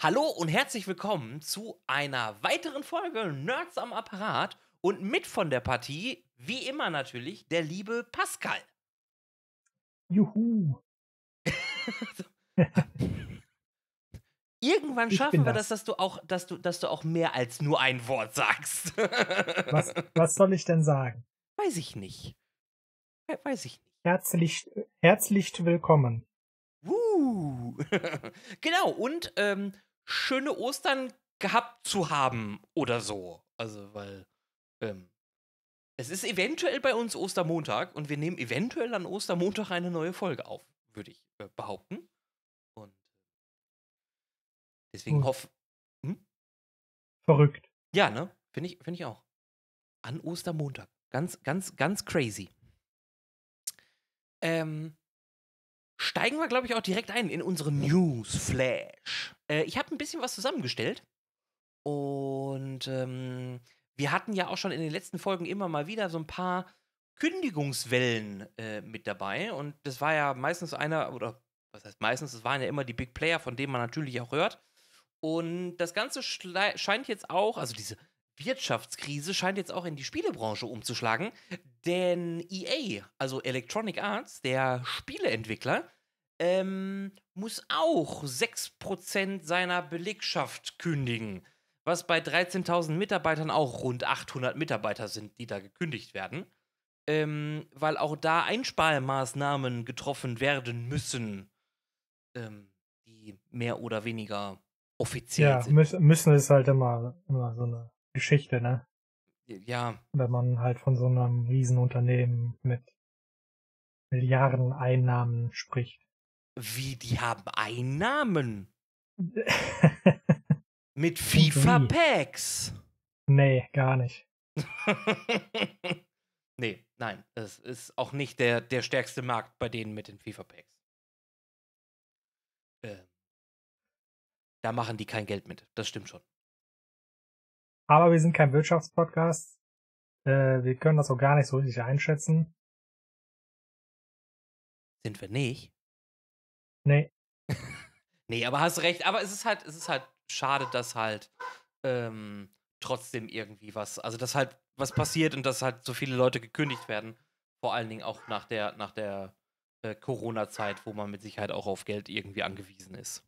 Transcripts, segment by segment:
Hallo und herzlich willkommen zu einer weiteren Folge Nerds am Apparat und mit von der Partie, wie immer natürlich, der liebe Pascal. Juhu. Irgendwann schaffen wir das. das, dass du auch, dass du, dass du auch mehr als nur ein Wort sagst. Was, was soll ich denn sagen? Weiß ich nicht. We- Weiß ich nicht. Herzlich, herzlich willkommen. Uh. genau, und ähm, schöne Ostern gehabt zu haben oder so. Also, weil ähm, es ist eventuell bei uns Ostermontag und wir nehmen eventuell an Ostermontag eine neue Folge auf, würde ich äh, behaupten. Deswegen hoffe. Verrückt. Ja, ne? Finde ich, find ich auch. An Ostermontag. Ganz, ganz, ganz crazy. Ähm, steigen wir, glaube ich, auch direkt ein in unsere Newsflash. Äh, ich habe ein bisschen was zusammengestellt. Und ähm, wir hatten ja auch schon in den letzten Folgen immer mal wieder so ein paar Kündigungswellen äh, mit dabei. Und das war ja meistens einer, oder was heißt meistens, es waren ja immer die Big Player, von denen man natürlich auch hört. Und das Ganze scheint jetzt auch, also diese Wirtschaftskrise scheint jetzt auch in die Spielebranche umzuschlagen, denn EA, also Electronic Arts, der Spieleentwickler, ähm, muss auch 6% seiner Belegschaft kündigen, was bei 13.000 Mitarbeitern auch rund 800 Mitarbeiter sind, die da gekündigt werden, ähm, weil auch da Einsparmaßnahmen getroffen werden müssen, ähm, die mehr oder weniger offiziell Ja, sind. müssen, müssen ist halt immer, immer so eine Geschichte, ne? Ja, Wenn man halt von so einem Riesenunternehmen mit Milliarden Einnahmen spricht. wie die haben Einnahmen mit? FIFA-Packs. nee, gar nicht. nee, nein, es ist auch nicht der, der stärkste Markt bei denen mit den FIFA-Packs. Ähm, da machen die kein Geld mit, das stimmt schon. Aber wir sind kein Wirtschaftspodcast. Äh, wir können das auch gar nicht so richtig einschätzen. Sind wir nicht? Nee, Nee, aber hast recht. Aber es ist halt, es ist halt schade, dass halt ähm, trotzdem irgendwie was, also dass halt was passiert und dass halt so viele Leute gekündigt werden. Vor allen Dingen auch nach der, nach der äh, Corona-Zeit, wo man mit Sicherheit auch auf Geld irgendwie angewiesen ist.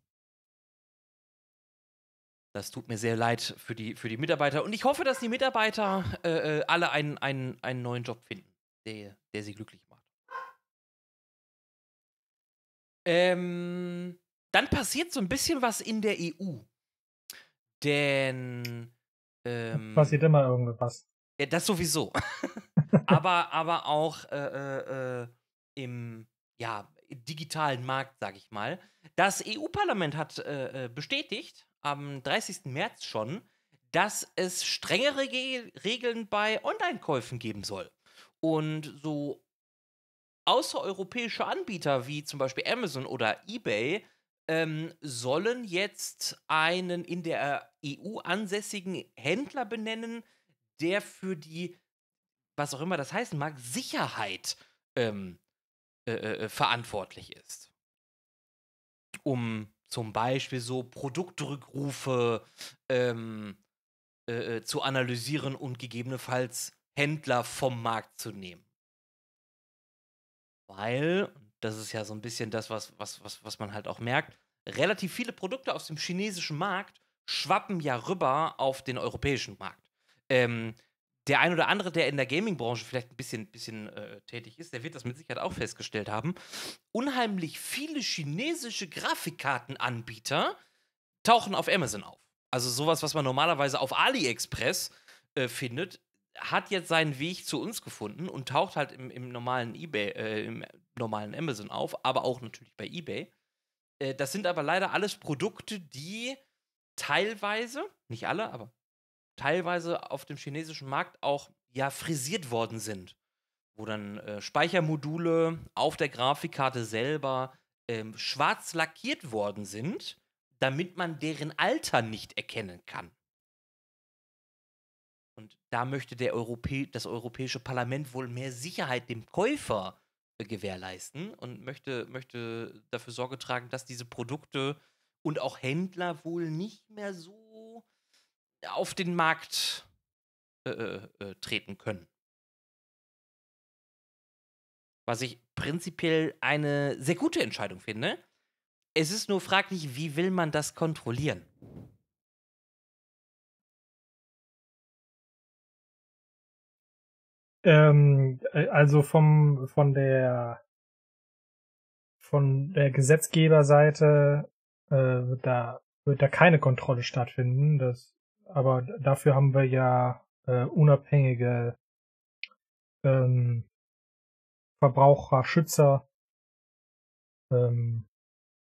Das tut mir sehr leid für die, für die Mitarbeiter. Und ich hoffe, dass die Mitarbeiter äh, äh, alle einen, einen, einen neuen Job finden, der, der sie glücklich macht. Ähm, dann passiert so ein bisschen was in der EU. Denn. Ähm, passiert immer irgendwas. ja, das sowieso. aber, aber auch äh, äh, äh, im ja, digitalen Markt, sag ich mal. Das EU-Parlament hat äh, äh, bestätigt, am 30. März schon, dass es strengere Ge Regeln bei Online-Käufen geben soll. Und so außereuropäische Anbieter wie zum Beispiel Amazon oder eBay ähm, sollen jetzt einen in der EU ansässigen Händler benennen, der für die, was auch immer das heißen mag, Sicherheit ähm, äh, äh, verantwortlich ist. Um zum Beispiel so Produktrückrufe ähm, äh, äh, zu analysieren und gegebenenfalls Händler vom Markt zu nehmen. Weil, das ist ja so ein bisschen das, was, was, was, was man halt auch merkt, relativ viele Produkte aus dem chinesischen Markt schwappen ja rüber auf den europäischen Markt. Ähm, der ein oder andere, der in der Gaming-Branche vielleicht ein bisschen, bisschen äh, tätig ist, der wird das mit Sicherheit auch festgestellt haben. Unheimlich viele chinesische Grafikkartenanbieter tauchen auf Amazon auf. Also sowas, was man normalerweise auf AliExpress äh, findet, hat jetzt seinen Weg zu uns gefunden und taucht halt im, im normalen eBay, äh, im normalen Amazon auf, aber auch natürlich bei eBay. Äh, das sind aber leider alles Produkte, die teilweise, nicht alle, aber teilweise auf dem chinesischen Markt auch ja frisiert worden sind. Wo dann äh, Speichermodule auf der Grafikkarte selber ähm, schwarz lackiert worden sind, damit man deren Alter nicht erkennen kann. Und da möchte der Europä das Europäische Parlament wohl mehr Sicherheit dem Käufer äh, gewährleisten und möchte, möchte dafür Sorge tragen, dass diese Produkte und auch Händler wohl nicht mehr so auf den Markt äh, äh, äh treten können. Was ich prinzipiell eine sehr gute Entscheidung finde. Es ist nur fraglich, wie will man das kontrollieren? Ähm, äh, also vom von der von der Gesetzgeberseite äh, da wird da keine Kontrolle stattfinden. Das, aber dafür haben wir ja äh, unabhängige ähm, Verbraucherschützer ähm,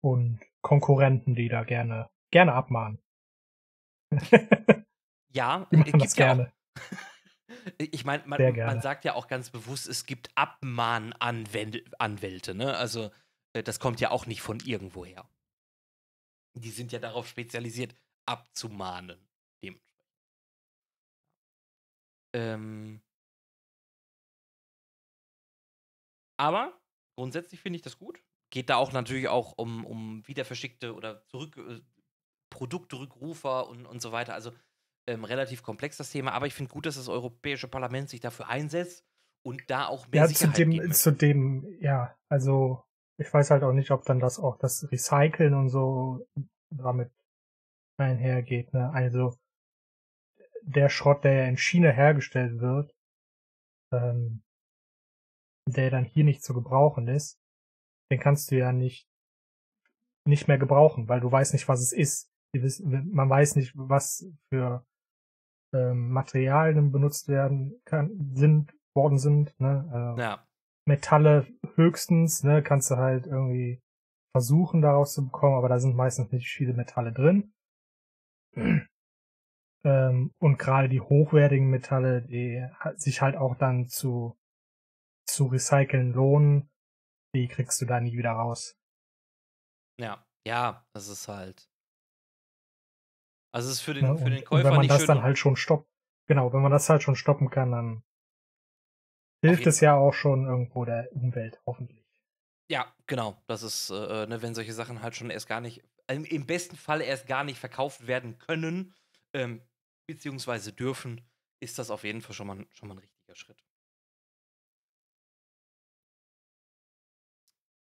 und Konkurrenten, die da gerne gerne abmahnen. ja, die machen das gerne. Ich meine, man, man, sagt ja auch ganz bewusst, es gibt Abmahnanwälte, ne? Also, äh, das kommt ja auch nicht von irgendwoher. Die sind ja darauf spezialisiert, abzumahnen. Dementsprechend. Ähm, aber grundsätzlich finde ich das gut. Geht da auch natürlich auch um, um wiederverschickte oder zurück äh, Produktrückrufer und, und so weiter. Also ähm, relativ komplex das Thema, aber ich finde gut, dass das Europäische Parlament sich dafür einsetzt und da auch mehr ja, Sicherheit zu dem, zu dem, ja, also ich weiß halt auch nicht, ob dann das auch das Recyceln und so damit einhergeht. Ne? Also der Schrott, der ja in China hergestellt wird, ähm, der dann hier nicht zu gebrauchen ist, den kannst du ja nicht nicht mehr gebrauchen, weil du weißt nicht, was es ist. Man weiß nicht, was für ähm, Materialien benutzt werden kann, sind, worden sind. Ne? Äh, ja. Metalle höchstens, ne, kannst du halt irgendwie versuchen daraus zu bekommen, aber da sind meistens nicht viele Metalle drin. Ähm, und gerade die hochwertigen Metalle, die sich halt auch dann zu, zu recyceln lohnen, die kriegst du da nie wieder raus. Ja, ja, das ist halt. Also es ist für den, ja, für den Käufer und wenn man das dann halt schon stoppt, genau, wenn man das halt schon stoppen kann, dann hilft es ja auch schon irgendwo der Umwelt, hoffentlich. Ja, genau. Das ist, äh, ne, wenn solche Sachen halt schon erst gar nicht, im, im besten Fall erst gar nicht verkauft werden können, ähm, beziehungsweise dürfen, ist das auf jeden Fall schon mal, schon mal ein richtiger Schritt.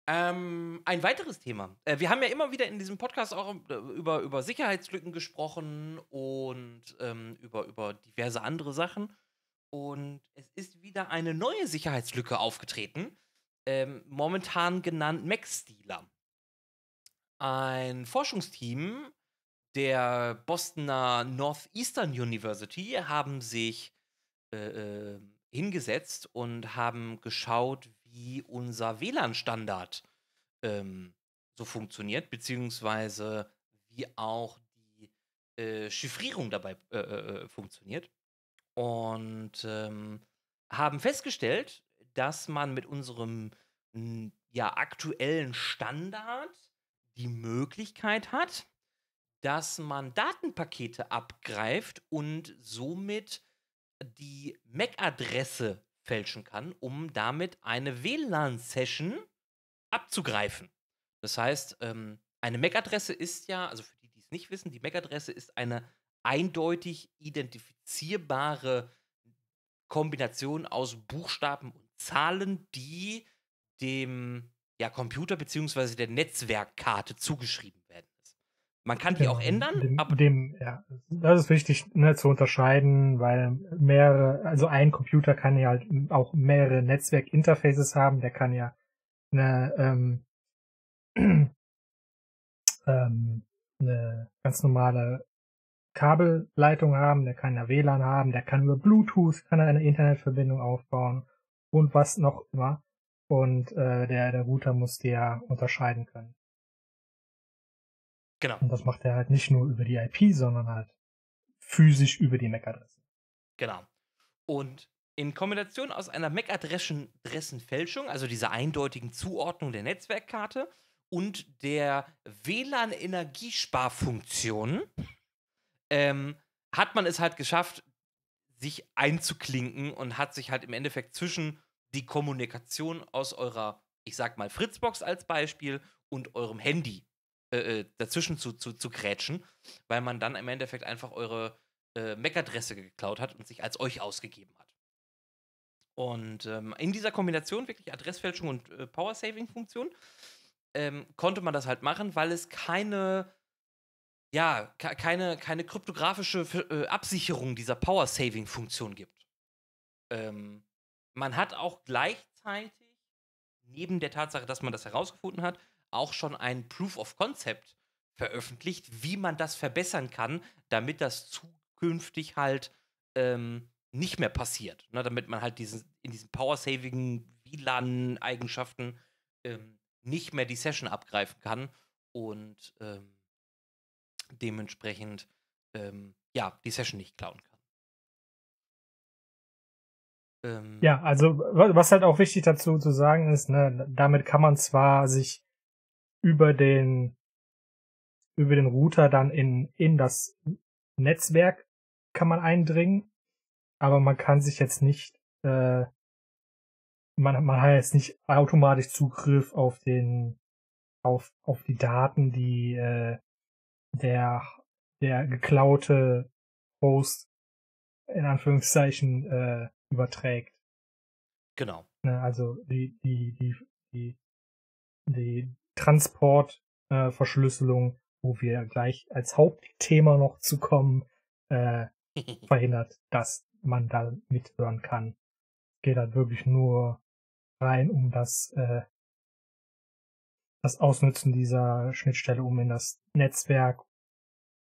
Ähm, ein weiteres Thema. Äh, wir haben ja immer wieder in diesem Podcast auch äh, über, über Sicherheitslücken gesprochen und ähm, über, über diverse andere Sachen. Und es ist wieder eine neue Sicherheitslücke aufgetreten, ähm, momentan genannt Mac-Stealer. Ein Forschungsteam der Bostoner Northeastern University haben sich äh, äh hingesetzt und haben geschaut, wie unser WLAN-Standard ähm, so funktioniert, beziehungsweise wie auch die äh, Chiffrierung dabei äh, äh, äh funktioniert. Und ähm, haben festgestellt, dass man mit unserem ja, aktuellen Standard die Möglichkeit hat, dass man Datenpakete abgreift und somit die MAC-Adresse fälschen kann, um damit eine WLAN-Session abzugreifen. Das heißt, ähm, eine MAC-Adresse ist ja, also für die, die es nicht wissen, die MAC-Adresse ist eine eindeutig identifizierbare Kombination aus Buchstaben und Zahlen, die dem ja, Computer bzw. der Netzwerkkarte zugeschrieben. Man kann die genau, auch ändern, dem, aber dem, ja, das ist wichtig ne, zu unterscheiden, weil mehrere, also ein Computer kann ja halt auch mehrere Netzwerkinterfaces haben, der kann ja eine, ähm, ähm, eine ganz normale Kabelleitung haben, der kann ja WLAN haben, der kann über Bluetooth kann er eine Internetverbindung aufbauen und was noch immer. Und äh, der, der Router muss die ja unterscheiden können. Genau. Und das macht er halt nicht nur über die IP, sondern halt physisch über die MAC-Adresse. Genau. Und in Kombination aus einer MAC-Adressenfälschung, also dieser eindeutigen Zuordnung der Netzwerkkarte und der WLAN-Energiesparfunktion ähm, hat man es halt geschafft, sich einzuklinken und hat sich halt im Endeffekt zwischen die Kommunikation aus eurer, ich sag mal, Fritzbox als Beispiel und eurem Handy äh, äh dazwischen zu, zu, zu grätschen, weil man dann im Endeffekt einfach eure äh, MAC-Adresse geklaut hat und sich als euch ausgegeben hat. Und ähm, in dieser Kombination wirklich Adressfälschung und äh, Power-Saving-Funktion ähm, konnte man das halt machen, weil es keine ja, keine, keine kryptografische äh, Absicherung dieser Power-Saving-Funktion gibt. Ähm, man hat auch gleichzeitig, neben der Tatsache, dass man das herausgefunden hat, auch schon ein Proof of Concept veröffentlicht, wie man das verbessern kann, damit das zukünftig halt ähm, nicht mehr passiert. Ne, damit man halt diesen, in diesen Power-Saving WLAN-Eigenschaften ähm, nicht mehr die Session abgreifen kann und ähm, dementsprechend ähm, ja, die Session nicht klauen kann. Ähm, ja, also was halt auch wichtig dazu zu sagen ist, ne, damit kann man zwar sich über den über den Router dann in in das Netzwerk kann man eindringen, aber man kann sich jetzt nicht äh, man, man hat jetzt nicht automatisch Zugriff auf den auf auf die Daten, die äh, der, der geklaute Host in Anführungszeichen äh, überträgt. Genau. Ne, also die, die, die, die, die Transportverschlüsselung, äh, wo wir gleich als Hauptthema noch zu kommen, äh, verhindert, dass man da mithören kann. Geht halt wirklich nur rein um das, äh, das Ausnutzen dieser Schnittstelle, um in das Netzwerk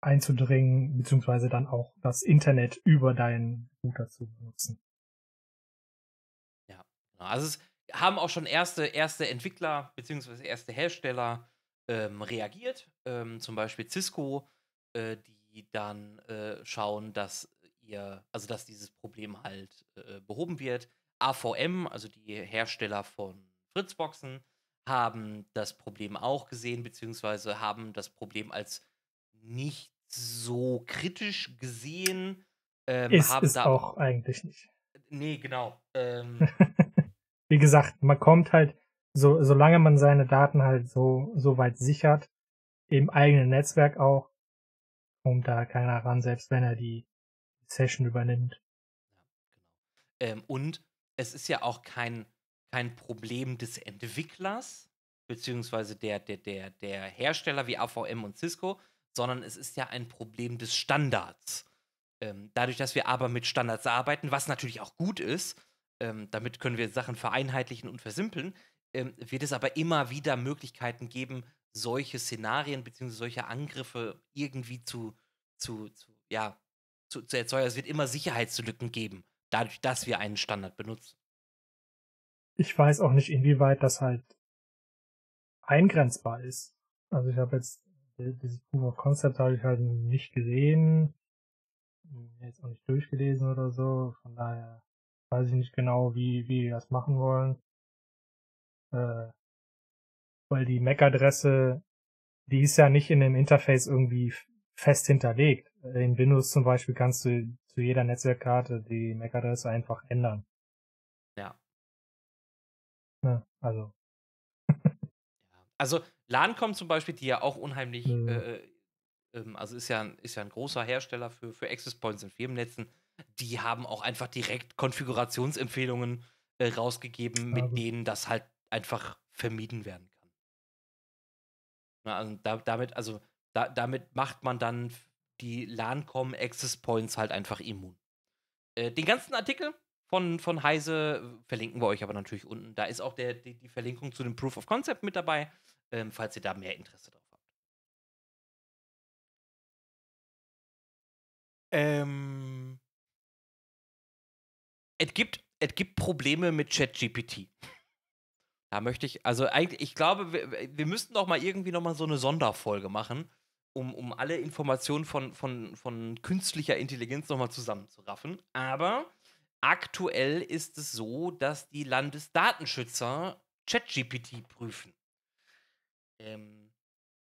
einzudringen, beziehungsweise dann auch das Internet über deinen Router zu benutzen. Ja, also es haben auch schon erste, erste Entwickler beziehungsweise erste Hersteller ähm, reagiert, ähm, zum Beispiel Cisco, äh, die dann äh, schauen, dass ihr, also dass dieses Problem halt äh, behoben wird. AVM, also die Hersteller von Fritzboxen, haben das Problem auch gesehen, beziehungsweise haben das Problem als nicht so kritisch gesehen. Ähm, ist es auch eigentlich nicht. Nee, genau. Ähm, Wie gesagt, man kommt halt, so, solange man seine Daten halt so, so weit sichert, im eigenen Netzwerk auch, kommt da keiner ran, selbst wenn er die Session übernimmt. Genau. Ähm, und es ist ja auch kein, kein Problem des Entwicklers, beziehungsweise der, der, der, der Hersteller wie AVM und Cisco, sondern es ist ja ein Problem des Standards. Ähm, dadurch, dass wir aber mit Standards arbeiten, was natürlich auch gut ist, ähm, damit können wir Sachen vereinheitlichen und versimpeln, ähm, wird es aber immer wieder Möglichkeiten geben, solche Szenarien bzw. solche Angriffe irgendwie zu, zu, zu ja, zu, zu erzeugen. Es wird immer Sicherheitslücken geben, dadurch, dass wir einen Standard benutzen. Ich weiß auch nicht, inwieweit das halt eingrenzbar ist. Also ich habe jetzt dieses Proof of Concept habe ich halt nicht gesehen, jetzt auch nicht durchgelesen oder so, von daher weiß ich nicht genau, wie, wie die das machen wollen. Äh, weil die MAC-Adresse, die ist ja nicht in dem Interface irgendwie fest hinterlegt. In Windows zum Beispiel kannst du zu jeder Netzwerkkarte die MAC-Adresse einfach ändern. Ja. Ne, also. also Lancom zum Beispiel, die ja auch unheimlich, mhm. äh, ähm, also ist ja, ist ja ein großer Hersteller für, für Access Points in Firmennetzen, die haben auch einfach direkt Konfigurationsempfehlungen äh, rausgegeben, mit denen das halt einfach vermieden werden kann. Na, also da, damit, also da, damit macht man dann die LANCOM Access Points halt einfach immun. Äh, den ganzen Artikel von, von Heise verlinken wir euch aber natürlich unten. Da ist auch der, die, die Verlinkung zu dem Proof of Concept mit dabei ähm, falls ihr da mehr Interesse drauf habt. Ähm, es gibt, es gibt Probleme mit ChatGPT. Da möchte ich, also eigentlich, ich glaube, wir, wir müssten doch mal irgendwie noch mal so eine Sonderfolge machen, um, um alle Informationen von, von, von künstlicher Intelligenz noch mal zusammenzuraffen. Aber aktuell ist es so, dass die Landesdatenschützer ChatGPT prüfen. Ähm,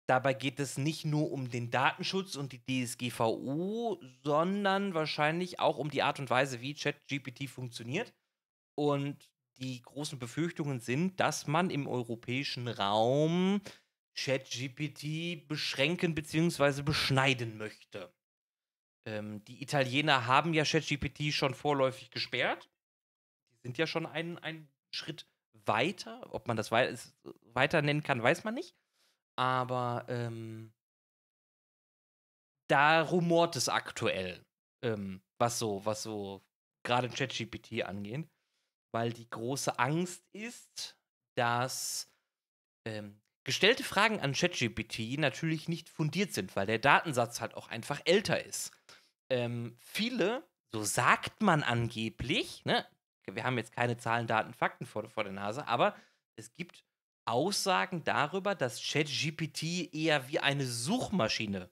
dabei geht es nicht nur um den Datenschutz und die DSGVO, sondern wahrscheinlich auch um die Art und Weise, wie ChatGPT funktioniert. Und die großen Befürchtungen sind, dass man im europäischen Raum ChatGPT beschränken bzw. beschneiden möchte. Ähm, die Italiener haben ja ChatGPT schon vorläufig gesperrt. Die sind ja schon einen, Schritt weiter. Ob man das wei weiter nennen kann, weiß man nicht. Aber ähm, da rumort es aktuell, ähm, was so, was so gerade ChatGPT angeht. Weil die große Angst ist, dass ähm, gestellte Fragen an ChatGPT natürlich nicht fundiert sind, weil der Datensatz halt auch einfach älter ist. Ähm, viele, so sagt man angeblich, ne, wir haben jetzt keine Zahlen, Daten, Fakten vor, vor der Nase, aber es gibt Aussagen darüber, dass ChatGPT eher wie eine Suchmaschine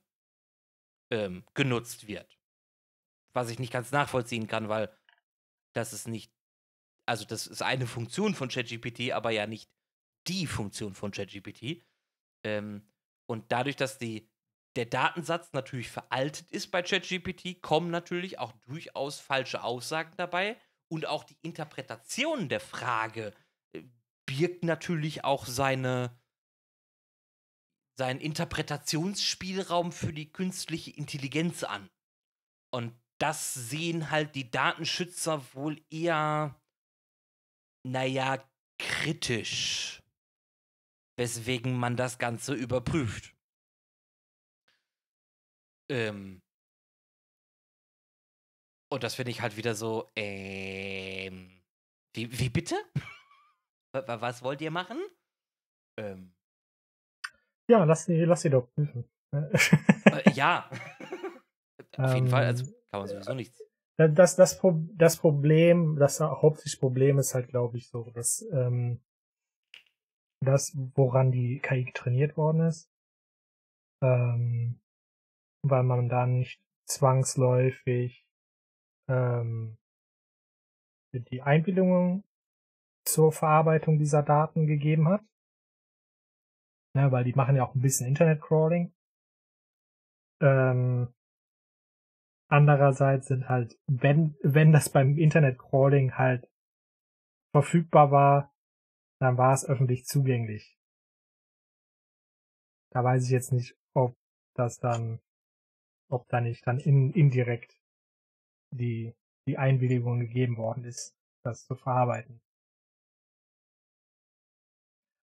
ähm, genutzt wird. Was ich nicht ganz nachvollziehen kann, weil das ist nicht, also das ist eine Funktion von ChatGPT, aber ja nicht die Funktion von ChatGPT. Ähm, und dadurch, dass die, der Datensatz natürlich veraltet ist bei ChatGPT, kommen natürlich auch durchaus falsche Aussagen dabei und auch die Interpretation der Frage birgt natürlich auch seine, seinen Interpretationsspielraum für die künstliche Intelligenz an. Und das sehen halt die Datenschützer wohl eher, naja, kritisch. Weswegen man das Ganze überprüft. Ähm, und das finde ich halt wieder so, ähm, wie, wie bitte? Was wollt ihr machen? Ähm. Ja, lass sie, lass sie doch prüfen. äh, ja. Auf jeden Fall, also ähm, kann man sowieso nichts. Das, das, das Problem, das hauptsächliche Problem ist halt, glaube ich, so, dass ähm, das, woran die KI trainiert worden ist, ähm, weil man da nicht zwangsläufig ähm, die Einwilligung zur Verarbeitung dieser Daten gegeben hat. Ja, weil die machen ja auch ein bisschen Internet-Crawling. Ähm, andererseits sind halt, wenn, wenn das beim Internet-Crawling halt verfügbar war, dann war es öffentlich zugänglich. Da weiß ich jetzt nicht, ob das dann, ob da nicht dann in, indirekt die, die Einwilligung gegeben worden ist, das zu verarbeiten.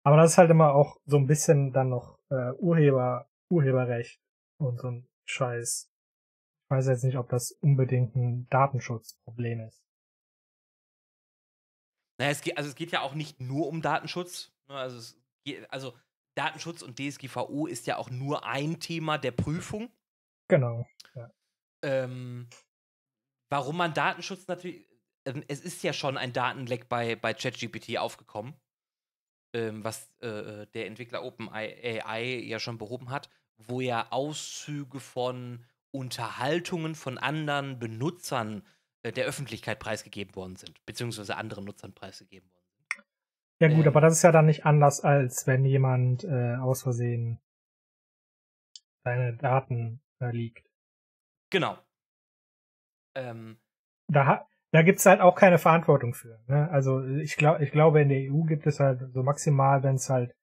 Aber das ist halt immer auch so ein bisschen dann noch äh, Urheber, Urheberrecht und so ein Scheiß. Ich weiß jetzt nicht, ob das unbedingt ein Datenschutzproblem ist. Naja, es geht, also es geht ja auch nicht nur um Datenschutz. Ne? Also, es geht, also Datenschutz und DSGVO ist ja auch nur ein Thema der Prüfung. Genau. Ja. Ähm, warum man Datenschutz natürlich. Ähm, es ist ja schon ein Datenleck bei, bei ChatGPT aufgekommen, ähm, was äh, äh der Entwickler OpenAI ja schon behoben hat, wo ja Auszüge von Unterhaltungen von anderen Benutzern äh, der Öffentlichkeit preisgegeben worden sind, beziehungsweise anderen Nutzern preisgegeben worden sind. Ja gut, ähm, aber das ist ja dann nicht anders, als wenn jemand äh, aus Versehen seine Daten äh, liegt. Genau. Ähm, da da gibt's halt auch keine Verantwortung für. Ne? Also ich glaube, ich glaube, in der EU gibt es halt so maximal, wenn es halt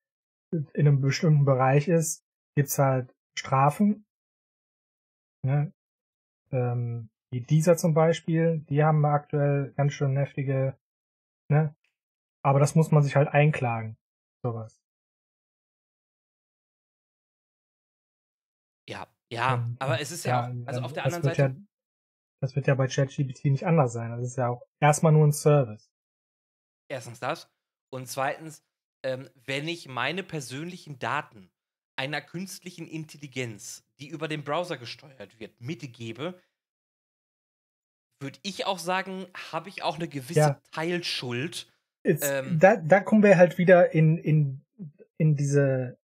in einem bestimmten Bereich ist, gibt's halt Strafen. Ne? Ähm, wie dieser zum Beispiel, die haben aktuell ganz schön heftige, ne? Aber das muss man sich halt einklagen. Sowas. Ja, ja, und, aber es ist ja, ja auch, also auf der anderen Seite. Ja, das wird ja bei ChatGPT nicht anders sein. Das ist ja auch erstmal nur ein Service. Erstens das. Und zweitens, ähm, wenn ich meine persönlichen Daten einer künstlichen Intelligenz, die über den Browser gesteuert wird, mitgebe, würde ich auch sagen, habe ich auch eine gewisse ja. Teilschuld. Ähm, da, da kommen wir halt wieder in, in, in diese,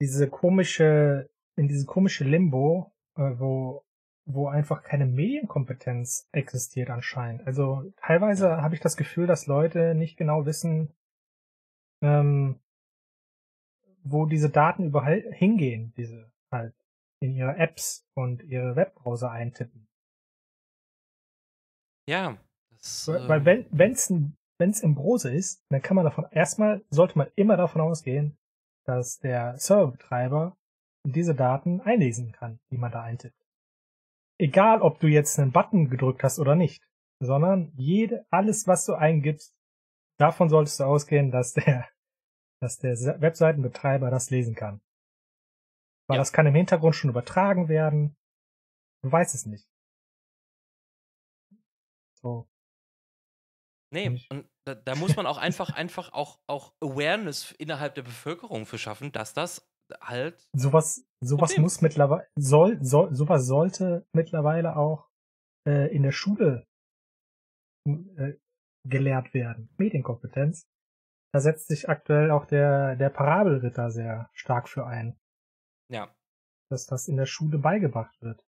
diese komische, in diese komische Limbo, äh, wo wo einfach keine Medienkompetenz existiert anscheinend. Also teilweise habe ich das Gefühl, dass Leute nicht genau wissen, ähm, wo diese Daten überall hingehen, diese halt in ihre Apps und ihre Webbrowser eintippen. Ja. Das, Weil ähm, wenn wenn's wenn's im Browser ist, dann kann man davon erstmal sollte man immer davon ausgehen, dass der Serverbetreiber diese Daten einlesen kann, die man da eintippt. Egal, ob du jetzt einen Button gedrückt hast oder nicht, sondern jede alles, was du eingibst, davon solltest du ausgehen, dass der dass der Webseitenbetreiber das lesen kann. Weil Ja. das kann im Hintergrund schon übertragen werden. Du weißt es nicht. So. Nee, und da, da muss man auch einfach, einfach auch, auch Awareness innerhalb der Bevölkerung für schaffen, dass das halt. Sowas, sowas muss mittlerweile, soll, soll, sowas sollte mittlerweile auch äh, in der Schule äh, gelehrt werden. Medienkompetenz. Da setzt sich aktuell auch der, der Parabelritter sehr stark für ein, Ja. dass das in der Schule beigebracht wird.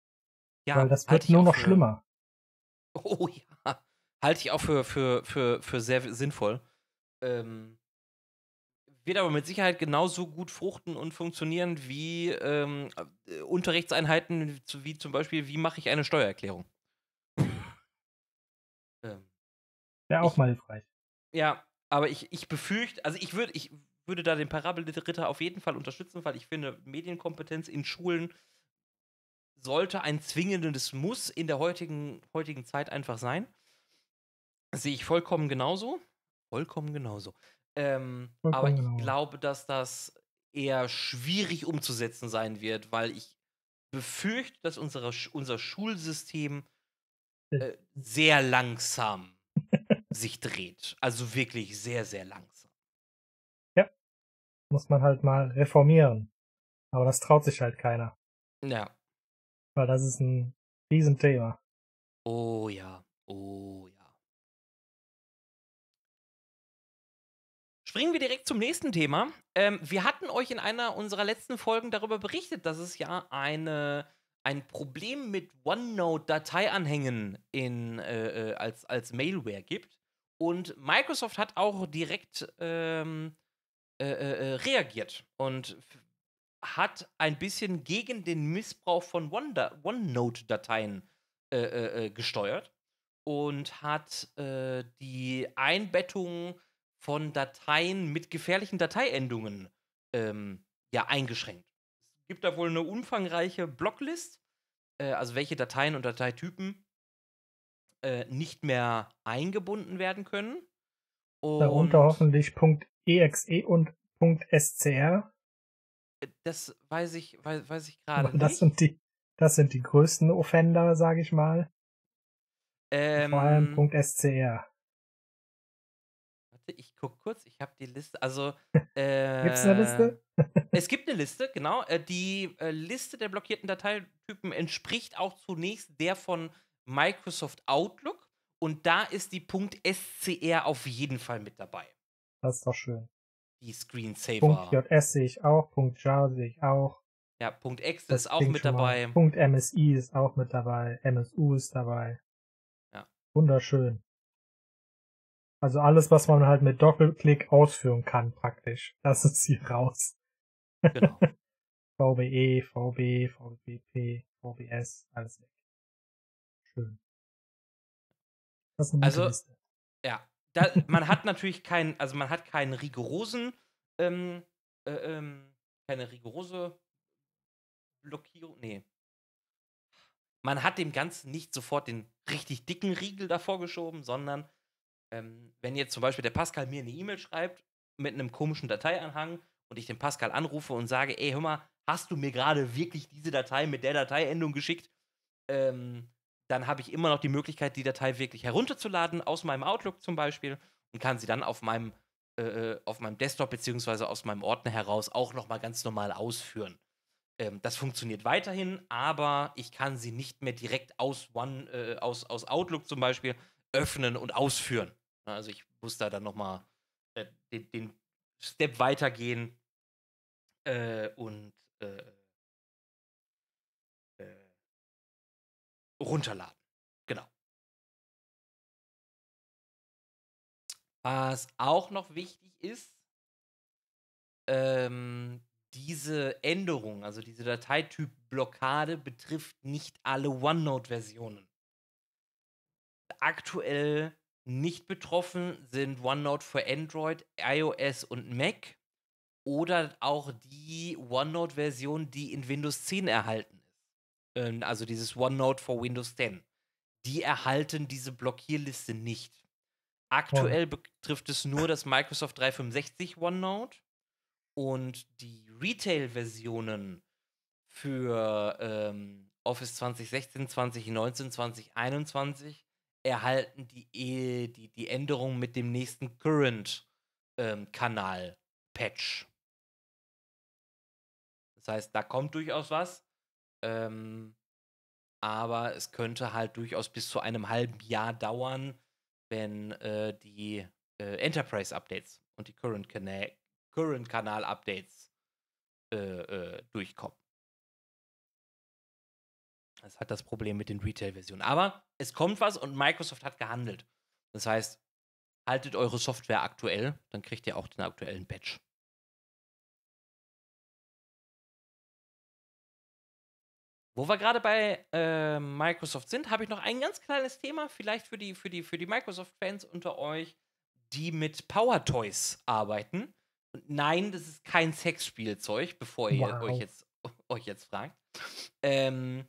ja Weil das wird ich nur noch für- schlimmer. Oh ja. Halte ich auch für, für, für, für sehr sinnvoll. Ähm, wird aber mit Sicherheit genauso gut fruchten und funktionieren wie ähm, äh, Unterrichtseinheiten, wie zum Beispiel, wie mache ich eine Steuererklärung. ähm, Wäre auch Ich- mal hilfreich. Ja, aber ich, ich befürchte, also ich würde, ich würde da den Parabelritter auf jeden Fall unterstützen, weil ich finde, Medienkompetenz in Schulen sollte ein zwingendes Muss in der heutigen, heutigen Zeit einfach sein. Das sehe ich vollkommen genauso. Vollkommen genauso. Ähm, aber ich genauso. glaube, dass das eher schwierig umzusetzen sein wird, weil ich befürchte, dass unsere, unser Schulsystem äh, sehr langsam sich dreht. Also wirklich sehr, sehr langsam. Muss man halt mal reformieren. Aber das traut sich halt keiner. Ja. Weil das ist ein Riesenthema. Oh ja. Oh ja. Springen wir direkt zum nächsten Thema. Ähm, wir hatten euch in einer unserer letzten Folgen darüber berichtet, dass es ja eine, ein Problem mit OneNote-Dateianhängen äh, äh, als, als Mailware gibt. Und Microsoft hat auch direkt ähm, äh, äh, äh, reagiert und hat ein bisschen gegen den Missbrauch von One- OneNote-Dateien äh, gesteuert und hat die Einbettung von Dateien mit gefährlichen Dateiendungen ähm, ja eingeschränkt. Es gibt da wohl eine umfangreiche Blocklist, äh, also welche Dateien und Dateitypen äh, nicht mehr eingebunden werden können. Darunter hoffentlich .exe und .scr. Das weiß ich, weiß, weiß ich gerade Aber das nicht. sind die, das sind die größten Offender, sage ich mal. ähm, Vor allem .scr. Warte, ich guck kurz. Ich habe die Liste. Also äh, Gibt's eine Liste? es gibt eine Liste, genau. Äh, die äh, Liste der blockierten Dateitypen entspricht auch zunächst der von Microsoft Outlook. Und da ist die .scr auf jeden Fall mit dabei. Das ist doch schön. Die Screensaver. .js sehe ich auch, .jar sehe ich auch. Ja, .exe Das ist auch mit dabei. Mal. .msi ist auch mit dabei. MSU ist dabei. Ja. Wunderschön. Also alles, was man halt mit Doppelklick ausführen kann, praktisch. Das ist hier raus. Genau. VBE, VB, VBP, VBS, alles weg. Schön. Also, Liste. Ja, da, man hat natürlich keinen, also man hat keinen rigorosen, ähm, äh, ähm, keine rigorose Blockierung, nee. Man hat dem Ganzen nicht sofort den richtig dicken Riegel davor geschoben, sondern ähm, wenn jetzt zum Beispiel der Pascal mir eine E-Mail schreibt mit einem komischen Dateianhang und ich den Pascal anrufe und sage, ey, hör mal, hast du mir gerade wirklich diese Datei mit der Dateiendung geschickt? Ähm, dann habe ich immer noch die Möglichkeit, die Datei wirklich herunterzuladen, aus meinem Outlook zum Beispiel, und kann sie dann auf meinem, äh, auf meinem Desktop beziehungsweise aus meinem Ordner heraus auch nochmal ganz normal ausführen. Ähm, das funktioniert weiterhin, aber ich kann sie nicht mehr direkt aus One, äh, aus, aus Outlook zum Beispiel öffnen und ausführen. Also ich muss da dann nochmal äh, den, den Step weitergehen äh, und äh, äh, runterladen. Genau. Was auch noch wichtig ist, ähm, diese Änderung, also diese Dateityp-Blockade, betrifft nicht alle OneNote-Versionen. Aktuell nicht betroffen sind OneNote für Android, iOS und Mac oder auch die OneNote-Version, die in Windows 10 erhalten ist. Ähm, also dieses OneNote for Windows 10. Die erhalten diese Blockierliste nicht. Aktuell betrifft es nur das Microsoft 365 OneNote und die Retail-Versionen für ähm, Office 2016, 2019, 2021 erhalten die, e, die, die Änderung mit dem nächsten Current-Kanal-Patch. Ähm, das heißt, da kommt durchaus was. Ähm, aber es könnte halt durchaus bis zu einem halben Jahr dauern, wenn äh, die äh, Enterprise-Updates und die Current-Kanal Current äh, äh, durchkommen. Das hat das Problem mit den Retail-Versionen. Aber es kommt was und Microsoft hat gehandelt. Das heißt, haltet eure Software aktuell, dann kriegt ihr auch den aktuellen Patch. Wo wir gerade bei äh, Microsoft sind, habe ich noch ein ganz kleines Thema, vielleicht für die, für die, für die Microsoft-Fans unter euch, die mit Power Toys arbeiten. Und nein, das ist kein Sexspielzeug, bevor ihr wow. euch, jetzt, euch jetzt fragt. Ähm,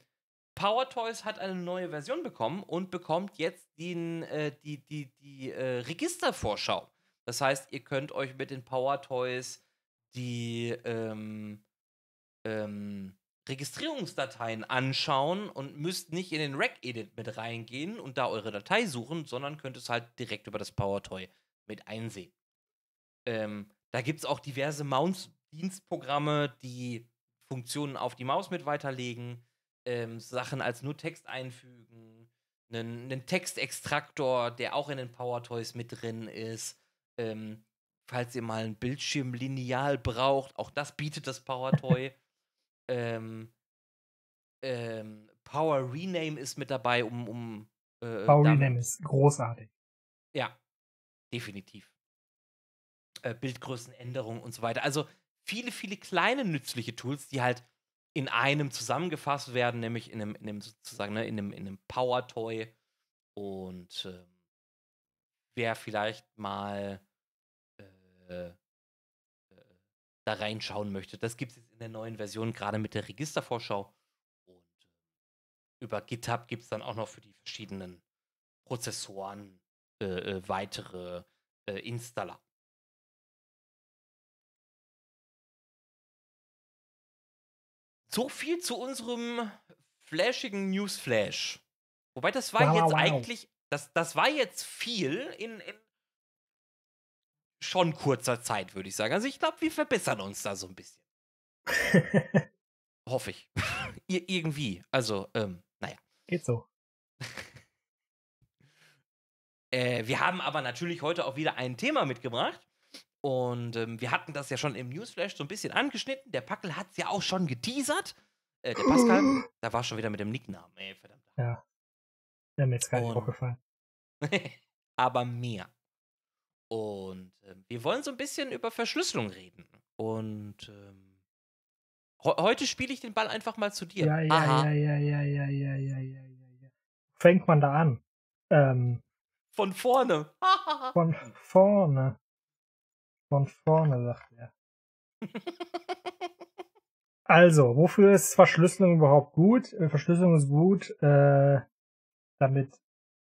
Power Toys hat eine neue Version bekommen und bekommt jetzt den, äh, die, die, die äh, Registervorschau. Das heißt, ihr könnt euch mit den Power Toys die ähm, ähm, Registrierungsdateien anschauen und müsst nicht in den Rack-Edit mit reingehen und da eure Datei suchen, sondern könnt es halt direkt über das Power Toy mit einsehen. Ähm, da gibt es auch diverse Mounts-Dienstprogramme, die Funktionen auf die Maus mit weiterlegen, ähm, Sachen als nur Text einfügen, einen, einen Textextraktor, der auch in den Power Toys mit drin ist. Ähm, falls ihr mal ein Bildschirmlineal braucht, auch das bietet das Power Toy. ähm, ähm, Power Rename ist mit dabei, um. um äh, Power Rename ist großartig. Ja, definitiv äh, Bildgrößenänderungen und so weiter. Also viele, viele kleine nützliche Tools, die halt in einem zusammengefasst werden, nämlich in einem, in einem sozusagen, ne, in einem, in einem Power Toy. Und äh, wer vielleicht mal äh, äh, da reinschauen möchte, das gibt es jetzt in der neuen Version, gerade mit der Registervorschau. Und äh, über GitHub gibt es dann auch noch für die verschiedenen Prozessoren äh, äh, weitere Installer. So viel zu unserem flashigen Newsflash. Wobei das war wow, jetzt wow. eigentlich, das, das war jetzt viel in, in schon kurzer Zeit, würde ich sagen. Also ich glaube, wir verbessern uns da so ein bisschen. Hoffe ich. Ir irgendwie. Also, ähm, naja. Geht so. äh, wir haben aber natürlich heute auch wieder ein Thema mitgebracht. Und ähm, wir hatten das ja schon im Newsflash so ein bisschen angeschnitten. Der Packel hat es ja auch schon geteasert. Äh, der Pascal, da war schon wieder mit dem Nicknamen, ey, verdammt. Ja. Der mir jetzt gar nicht aufgefallen. aber mehr. Und äh, wir wollen so ein bisschen über Verschlüsselung reden. Und ähm, he heute spiele ich den Ball einfach mal zu dir. Ja, ja, Aha. ja, ja, ja, ja, ja, ja, ja, ja. Fängt man da an? Ähm, von vorne. von vorne. Von vorne, sagt er. also, wofür ist Verschlüsselung überhaupt gut? Äh, Verschlüsselung ist gut, äh, damit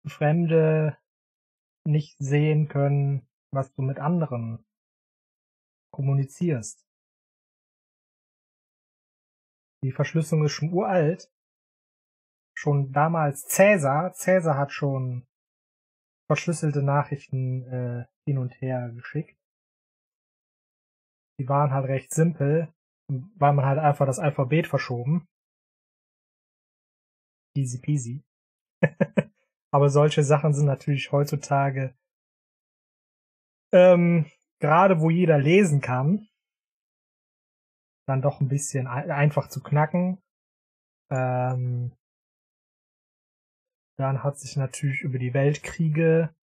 Fremde nicht sehen können, was du mit anderen kommunizierst. Die Verschlüsselung ist schon uralt. Schon damals Cäsar, Cäsar hat schon verschlüsselte Nachrichten äh, hin und her geschickt die waren halt recht simpel, weil man halt einfach das Alphabet verschoben. Easy peasy. Aber solche Sachen sind natürlich heutzutage ähm, gerade wo jeder lesen kann, dann doch ein bisschen einfach zu knacken. Ähm, dann hat sich natürlich über die Weltkriege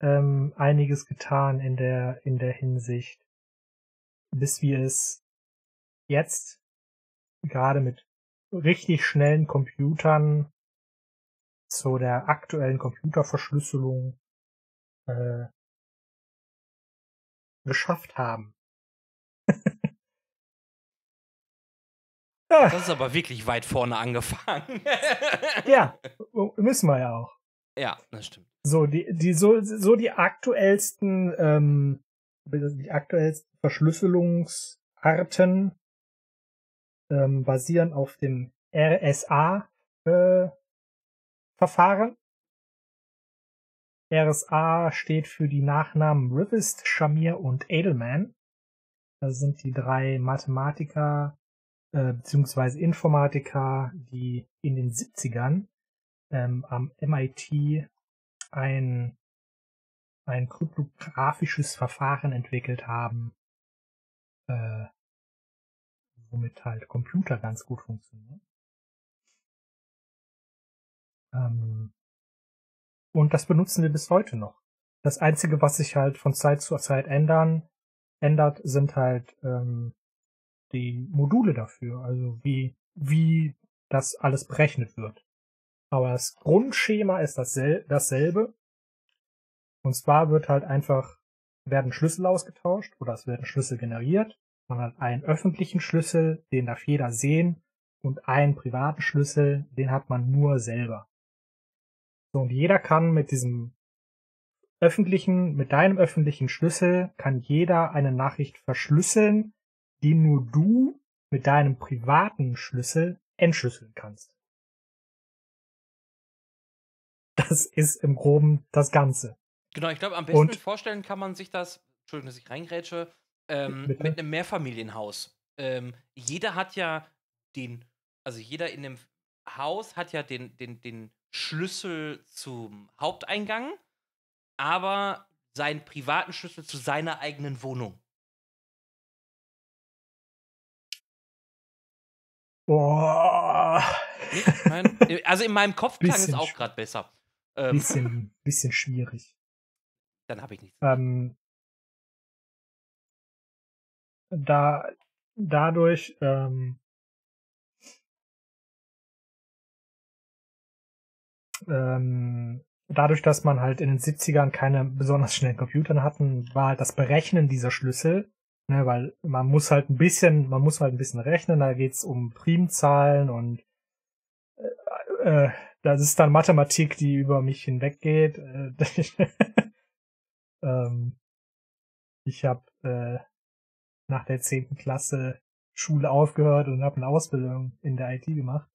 ähm, einiges getan in der in der Hinsicht bis wir es jetzt gerade mit richtig schnellen Computern zu der aktuellen Computerverschlüsselung äh, geschafft haben. Das ist aber wirklich weit vorne angefangen. ja, müssen wir ja auch. Ja, das stimmt. So, die, die, so, so die aktuellsten, ähm, die aktuellsten Verschlüsselungsarten ähm, basieren auf dem RSA äh. RSA steht für die Nachnamen Rivest, Shamir und Edelman. Das sind die drei Mathematiker äh, beziehungsweise Informatiker, die in den 70ern ähm, am MIT ein, ein kryptografisches Verfahren entwickelt haben, äh, womit halt Computer ganz gut funktionieren. Ähm, und das benutzen wir bis heute noch. Das Einzige, was sich halt von Zeit zu Zeit ändern, ändert, sind halt ähm, die Module dafür, also wie, wie das alles berechnet wird. Aber das Grundschema ist dassel dasselbe. Und zwar wird halt einfach, werden Schlüssel ausgetauscht oder es werden Schlüssel generiert. Man hat einen öffentlichen Schlüssel, den darf jeder sehen, und einen privaten Schlüssel, den hat man nur selber. So, und jeder kann mit diesem öffentlichen, mit deinem öffentlichen Schlüssel kann jeder eine Nachricht verschlüsseln, die nur du mit deinem privaten Schlüssel entschlüsseln kannst. Das ist im Groben das Ganze. Genau, ich glaube, am besten Und, vorstellen kann man sich das, Entschuldigung, dass ich reingrätsche, ähm, mit einem Mehrfamilienhaus. Ähm, jeder hat ja den, also jeder in dem Haus hat ja den, den, den Schlüssel zum Haupteingang, aber seinen privaten Schlüssel zu seiner eigenen Wohnung. Boah. also in meinem Kopf klang es auch gerade besser. Ähm, bisschen, bisschen schwierig. Dann habe ich nichts. Ähm, da, dadurch, ähm, ähm, dadurch, dass man halt in den 70ern keine besonders schnellen Computer hatten, war halt das Berechnen dieser Schlüssel Ne, weil man muss halt ein bisschen, man muss halt ein bisschen rechnen, da geht's um Primzahlen und äh, äh, das ist dann Mathematik, die über mich hinweggeht. Äh, ähm, ich habe äh, nach der zehnten Klasse Schule aufgehört und habe eine Ausbildung in der IT gemacht.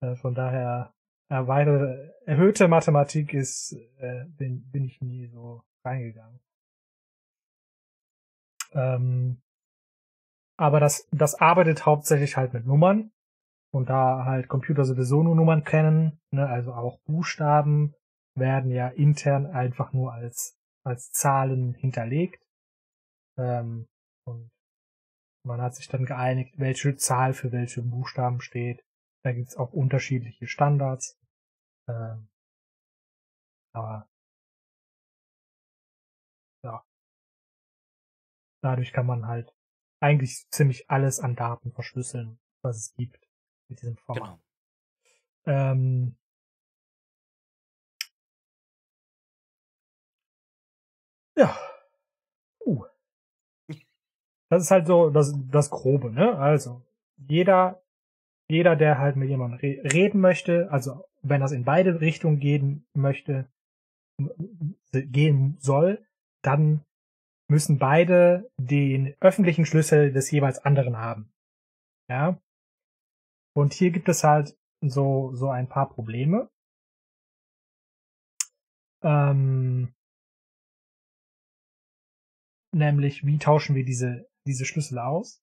Äh, von daher erweiterte, erhöhte Mathematik ist, äh, bin, bin ich nie so reingegangen. Ähm, aber das, das arbeitet hauptsächlich halt mit Nummern. Und da halt Computer sowieso nur Nummern kennen, ne, also auch Buchstaben werden ja intern einfach nur als, als Zahlen hinterlegt. Ähm, und man hat sich dann geeinigt, welche Zahl für welche Buchstaben steht. Da gibt's auch unterschiedliche Standards. Ähm, aber ja, dadurch kann man halt eigentlich ziemlich alles an Daten verschlüsseln, was es gibt mit diesem Format. Genau. Ähm, ja. Das ist halt so das, das Grobe, ne? Also, jeder, jeder, der halt mit jemandem re reden möchte, also wenn das in beide Richtungen gehen möchte, gehen soll, dann müssen beide den öffentlichen Schlüssel des jeweils anderen haben. Ja. Und hier gibt es halt so, so ein paar Probleme. Ähm, nämlich, wie tauschen wir diese, diese Schlüssel aus?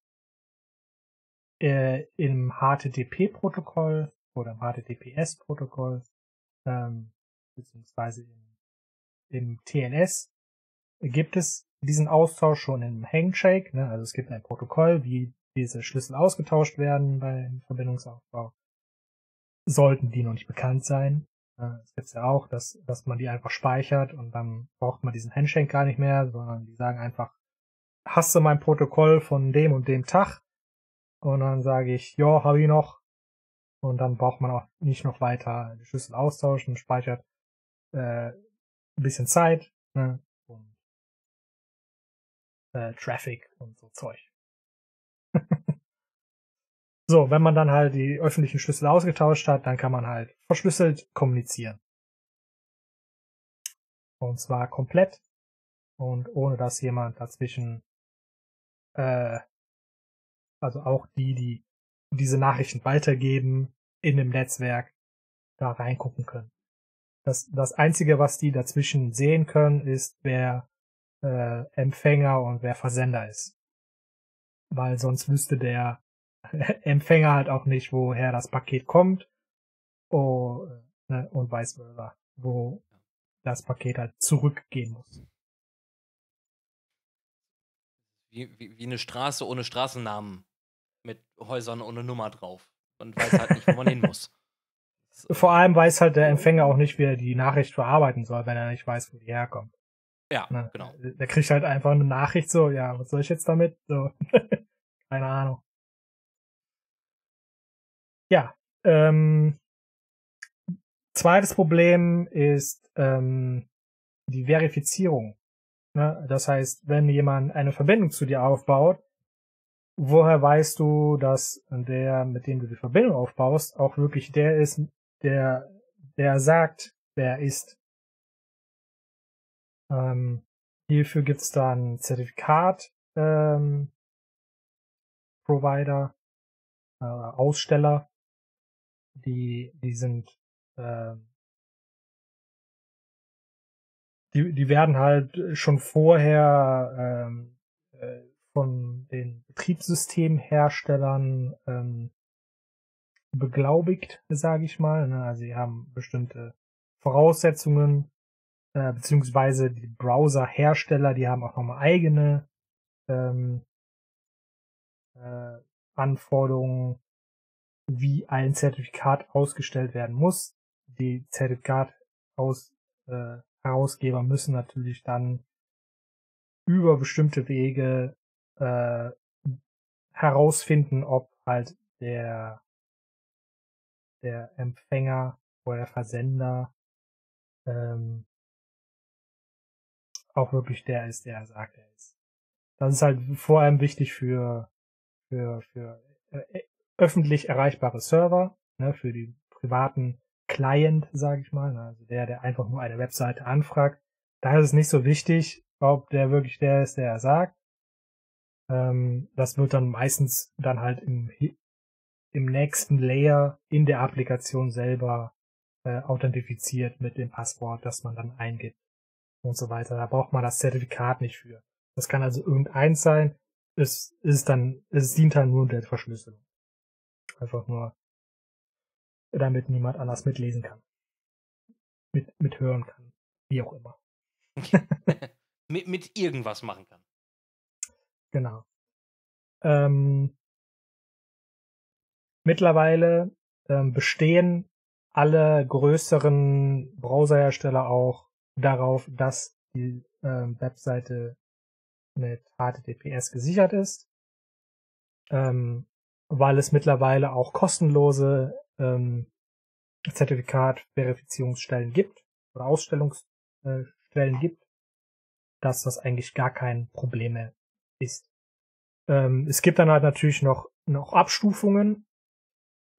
Äh, Im HTTP-Protokoll oder im HTTPS-Protokoll, ähm, beziehungsweise im, im TLS gibt es diesen Austausch schon im Handshake. Ne? Also es gibt ein Protokoll, wie diese Schlüssel ausgetauscht werden beim Verbindungsaufbau. Sollten die noch nicht bekannt sein. Es gibt ja auch, dass, dass man die einfach speichert und dann braucht man diesen Handshake gar nicht mehr, sondern die sagen einfach, hast du mein Protokoll von dem und dem Tag? Und dann sage ich, ja, habe ich noch. Und dann braucht man auch nicht noch weiter die Schlüssel austauschen, speichert äh, ein bisschen Zeit ne? und äh, Traffic und so Zeug. so, wenn man dann halt die öffentlichen Schlüssel ausgetauscht hat, dann kann man halt verschlüsselt kommunizieren. Und zwar komplett und ohne dass jemand dazwischen, äh, also auch die, die diese Nachrichten weitergeben in dem Netzwerk, da reingucken können. Das, das Einzige, was die dazwischen sehen können, ist, wer äh, Empfänger und wer Versender ist. Weil sonst wüsste der Empfänger halt auch nicht, woher das Paket kommt oh, ne, und vice versa, wo das Paket halt zurückgehen muss. Wie, wie, wie eine Straße ohne Straßennamen mit Häusern ohne Nummer drauf. Man weiß halt nicht, wo man hin muss. Vor allem weiß halt der Empfänger auch nicht, wie er die Nachricht verarbeiten soll, wenn er nicht weiß, wo die herkommt. Ja, ne? genau. Der kriegt halt einfach eine Nachricht so, ja, was soll ich jetzt damit? So. Keine Ahnung. Ja. Ähm, zweites Problem ist ähm, die Verifizierung. Ne? Das heißt, wenn jemand eine Verbindung zu dir aufbaut, woher weißt du, dass der, mit dem du die Verbindung aufbaust, auch wirklich der ist, der, der sagt, wer ist? Ähm, hierfür gibt's dann Zertifikat, ähm, Provider, äh, Aussteller, die, die sind, äh, die, die werden halt schon vorher ähm, äh, von den Betriebssystemherstellern ähm, beglaubigt, sage ich mal. Ne? Also sie haben bestimmte Voraussetzungen, äh, beziehungsweise die Browser-Hersteller, die haben auch nochmal eigene ähm, äh, Anforderungen, wie ein Zertifikat ausgestellt werden muss. Die Zertifikat aus, äh, Herausgeber müssen natürlich dann über bestimmte Wege äh, herausfinden, ob halt der der Empfänger oder der Versender ähm, auch wirklich der ist, der er sagt, er ist. Das ist halt vor allem wichtig für für für äh, öffentlich erreichbare Server, ne, für die privaten Client, sage ich mal, ne, also der, der einfach nur eine Webseite anfragt. Da ist es nicht so wichtig, ob der wirklich der ist, der er sagt. Ähm, das wird dann meistens dann halt im, im nächsten Layer in der Applikation selber äh, authentifiziert mit dem Passwort, das man dann eingibt und so weiter. Da braucht man das Zertifikat nicht für. Das kann also irgendeins sein. Es ist dann, es dient dann nur der Verschlüsselung. Einfach nur, damit niemand anders mitlesen kann. Mit, mithören kann. Wie auch immer. mit, mit irgendwas machen kann. Genau. Ähm, mittlerweile ähm, bestehen alle größeren Browserhersteller auch darauf, dass die ähm, Webseite mit HTTPS gesichert ist, ähm, weil es mittlerweile auch kostenlose ähm, Zertifikat-Verifizierungsstellen gibt oder Ausstellungsstellen gibt, dass das eigentlich gar kein Problem mehr ist. Ähm, es gibt dann halt natürlich noch, noch Abstufungen.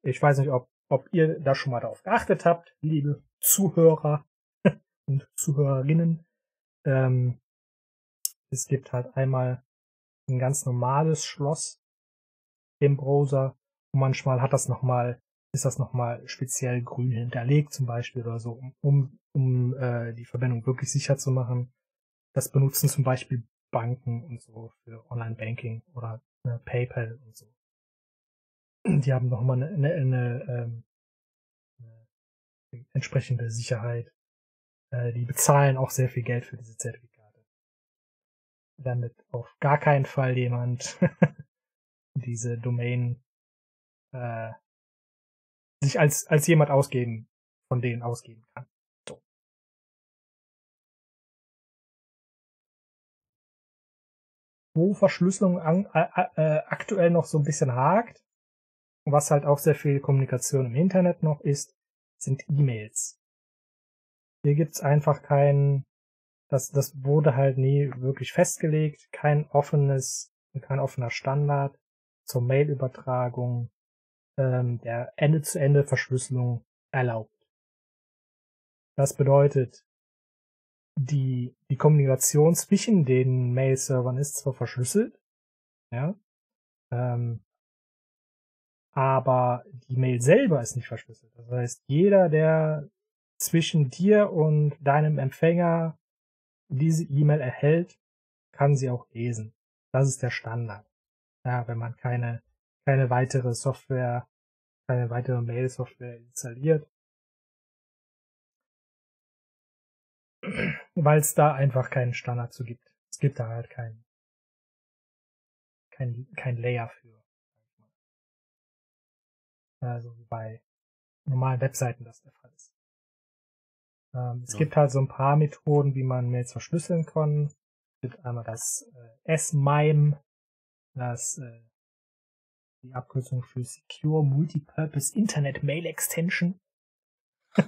Ich weiß nicht, ob, ob ihr da schon mal darauf geachtet habt, liebe Zuhörer und Zuhörerinnen. Ähm, es gibt halt einmal ein ganz normales Schloss im Browser manchmal hat das nochmal, ist das nochmal speziell grün hinterlegt zum Beispiel oder so, um, um, äh, die Verbindung wirklich sicher zu machen. Das benutzen zum Beispiel Banken und so für Online-Banking oder ne, PayPal und so. Die haben nochmal eine, eine, eine, ähm, eine entsprechende Sicherheit. Äh, die bezahlen auch sehr viel Geld für diese Zertifikate. Damit auf gar keinen Fall jemand diese Domain äh, sich als, als jemand ausgeben, von denen ausgeben kann. wo Verschlüsselung an, äh, äh, aktuell noch so ein bisschen hakt, was halt auch sehr viel Kommunikation im Internet noch ist, sind E-Mails. Hier gibt's einfach kein, das, das wurde halt nie wirklich festgelegt, kein offenes, kein offener Standard zur Mailübertragung, ähm, der Ende-zu-Ende-Verschlüsselung erlaubt. Das bedeutet, die, die Kommunikation zwischen den Mail-Servern ist zwar verschlüsselt, ja, ähm, aber die Mail selber ist nicht verschlüsselt. Das heißt, jeder, der zwischen dir und deinem Empfänger diese E-Mail erhält, kann sie auch lesen. Das ist der Standard. Ja, wenn man keine, keine weitere Software, keine weitere Mail-Software installiert. Weil es da einfach keinen Standard zu gibt. Es gibt da halt keinen kein, kein Layer für. Also wie bei normalen Webseiten das der Fall ist. Ähm, es ja. gibt halt so ein paar Methoden, wie man Mails verschlüsseln kann. Es gibt einmal das äh, S-MIME, das äh, die Abkürzung für Secure Multipurpose Internet Mail Extension.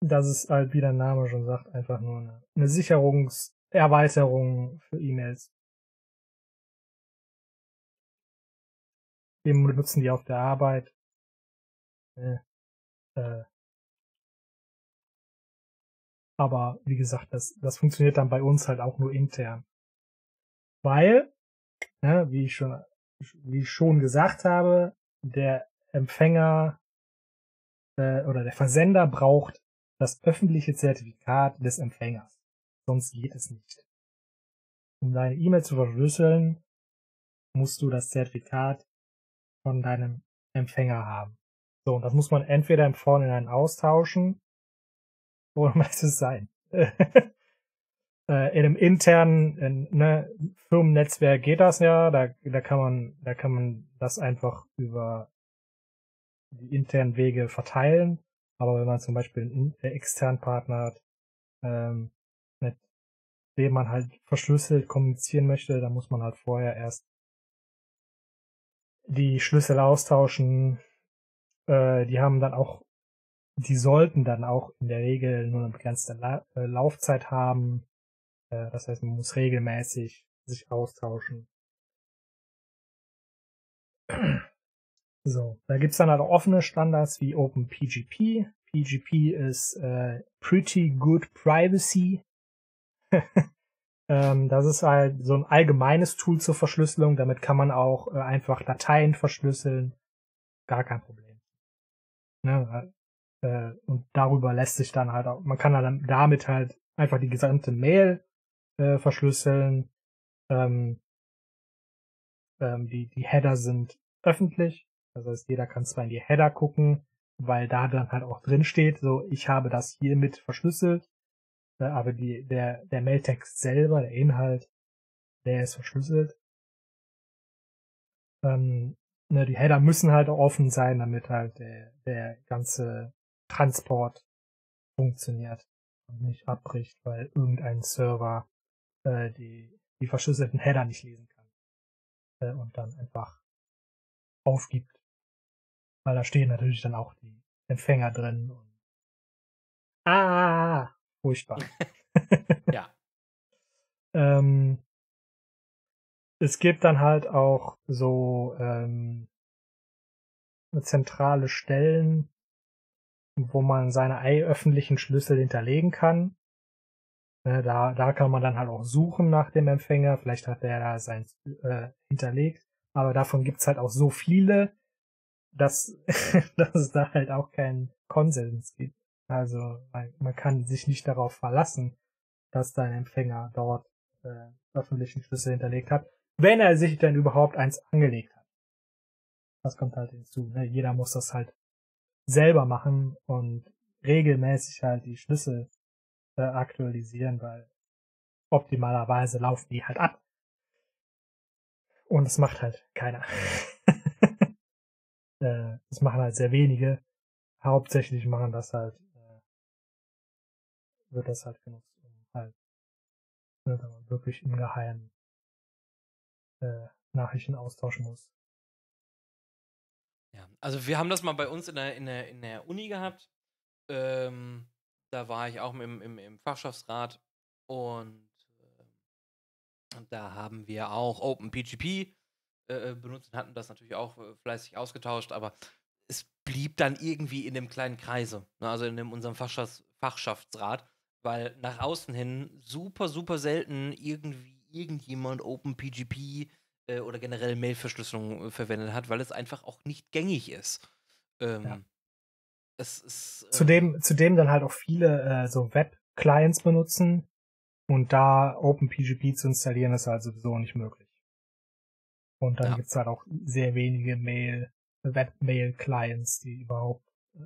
das ist halt, wie der Name schon sagt, einfach nur eine, eine Sicherungserweiterung für E-Mails. Wir benutzen die auf der Arbeit. Äh, äh, aber wie gesagt, das, das funktioniert dann bei uns halt auch nur intern. Weil, ne, wie ich schon, wie ich schon gesagt habe, der Empfänger äh, oder der Versender braucht das öffentliche Zertifikat des Empfängers. Sonst geht es nicht. Um deine E-Mail zu verschlüsseln, musst du das Zertifikat von deinem Empfänger haben. So, und das muss man entweder im Vorhinein austauschen oder muss es sein. Äh, in einem internen in, ne, Firmennetzwerk geht das ja, da, da kann man, da kann man das einfach über die internen Wege verteilen. Aber wenn man zum Beispiel einen externen Partner hat, ähm, mit dem man halt verschlüsselt kommunizieren möchte, dann muss man halt vorher erst die Schlüssel austauschen. Äh, die haben dann auch, die sollten dann auch in der Regel nur eine begrenzte La äh, Laufzeit haben. Äh, das heißt, man muss regelmäßig sich austauschen. So, da gibt's dann halt auch offene Standards wie OpenPGP. PGP ist äh, Pretty Good Privacy. Ähm, das ist halt so ein allgemeines Tool zur Verschlüsselung. Damit kann man auch äh, einfach Dateien verschlüsseln. Gar kein Problem. Ne? Äh, und darüber lässt sich dann halt auch, man kann dann damit halt einfach die gesamte Mail äh, verschlüsseln. Ähm, ähm, die, die Header sind öffentlich. Das heißt, jeder kann zwar in die Header gucken, weil da dann halt auch drin steht, so ich habe das hiermit verschlüsselt. Ne, aber die, der, der Mailtext selber, der Inhalt, der ist verschlüsselt. Ähm, ne, die Header müssen halt offen sein, damit halt der, der ganze Transport funktioniert und nicht abbricht, weil irgendein Server äh, die, die verschlüsselten Header nicht lesen kann äh, und dann einfach aufgibt. Weil da stehen natürlich dann auch die Empfänger drin und ah, Furchtbar. ja. ähm, es gibt dann halt auch so ähm, zentrale Stellen, wo man seine öffentlichen Schlüssel hinterlegen kann. Ne, da, da kann man dann halt auch suchen nach dem Empfänger. Vielleicht hat er da sein äh, hinterlegt. Aber davon gibt's halt auch so viele, dass, dass es da halt auch keinen Konsens gibt. Also man, man kann sich nicht darauf verlassen, dass dein Empfänger dort äh, öffentlichen Schlüssel hinterlegt hat, wenn er sich denn überhaupt eins angelegt hat. Das kommt halt hinzu. Ne? Jeder muss das halt selber machen und regelmäßig halt die Schlüssel äh, aktualisieren, weil optimalerweise laufen die halt ab. Und das macht halt keiner. äh, das machen halt sehr wenige. Hauptsächlich machen das halt wird das halt genutzt, um halt ne, wirklich im Geheimen äh, Nachrichten austauschen muss. Ja, also wir haben das mal bei uns in der, in der, in der Uni gehabt. Ähm, da war ich auch im, im, im Fachschaftsrat und äh, da haben wir auch OpenPGP äh, benutzt und hatten das natürlich auch äh, fleißig ausgetauscht, aber es blieb dann irgendwie in dem kleinen Kreise, ne, also in dem, unserem Fachschafts Fachschaftsrat, weil nach außen hin super, super selten irgendwie irgendjemand OpenPGP äh, oder generell Mailverschlüsselung äh, verwendet hat, weil es einfach auch nicht gängig ist. Ähm, ja. Es ist äh, zudem, zudem dann halt auch viele äh, so Web-Clients benutzen und da OpenPGP zu installieren ist halt sowieso nicht möglich. Und dann ja. gibt's halt auch sehr wenige Mail, Web-Mail-Clients, die überhaupt äh,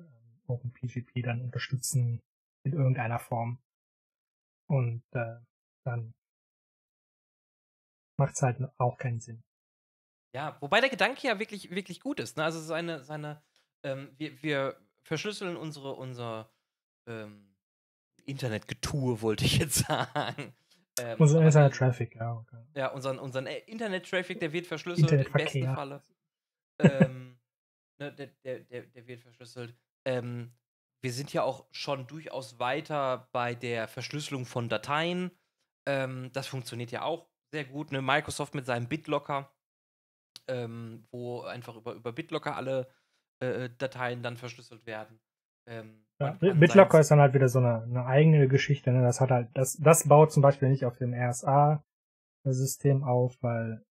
OpenPGP dann unterstützen in irgendeiner Form. Und äh, dann macht es halt auch keinen Sinn. Ja, wobei der Gedanke ja wirklich, wirklich gut ist. Ne? Also seine, seine, ähm, wir, wir verschlüsseln unsere, unser ähm, Internetgetue, wollte ich jetzt sagen. Ähm, unser Internet-Traffic, ja. Okay. Ja, unseren, unseren äh, Internet-Traffic, der wird verschlüsselt im besten Falle. ähm, ne, der, der, der, der, wird verschlüsselt. Ähm, wir sind ja auch schon durchaus weiter bei der Verschlüsselung von Dateien. Ähm, das funktioniert ja auch sehr gut. Ne? Microsoft mit seinem BitLocker, ähm, wo einfach über, über BitLocker alle äh, Dateien dann verschlüsselt werden. Ähm, ja, BitLocker ist dann halt wieder so eine, eine eigene Geschichte. Ne? Das hat halt, das, das baut zum Beispiel nicht auf dem RSA-System auf, weil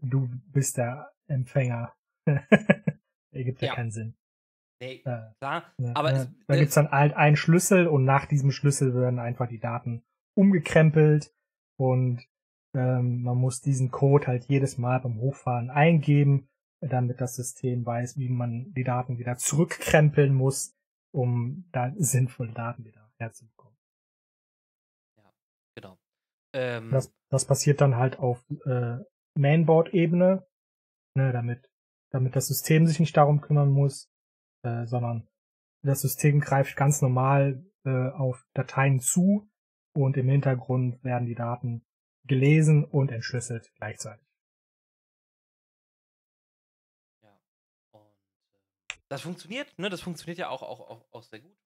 du bist der Empfänger. Ergibt ja, ja keinen Sinn. Nee, äh, klar. Ne, aber ne, es, da gibt's dann halt einen Schlüssel und nach diesem Schlüssel werden einfach die Daten umgekrempelt und ähm, man muss diesen Code halt jedes Mal beim Hochfahren eingeben, damit das System weiß, wie man die Daten wieder zurückkrempeln muss, um da sinnvolle Daten wieder herzubekommen. Ja, genau. Ähm, das, das passiert dann halt auf äh, Mainboard-Ebene, ne, damit, damit das System sich nicht darum kümmern muss, äh, sondern das System greift ganz normal äh, auf Dateien zu und im Hintergrund werden die Daten gelesen und entschlüsselt gleichzeitig. Das funktioniert, ne? Das funktioniert ja auch, auch, auch, auch sehr gut.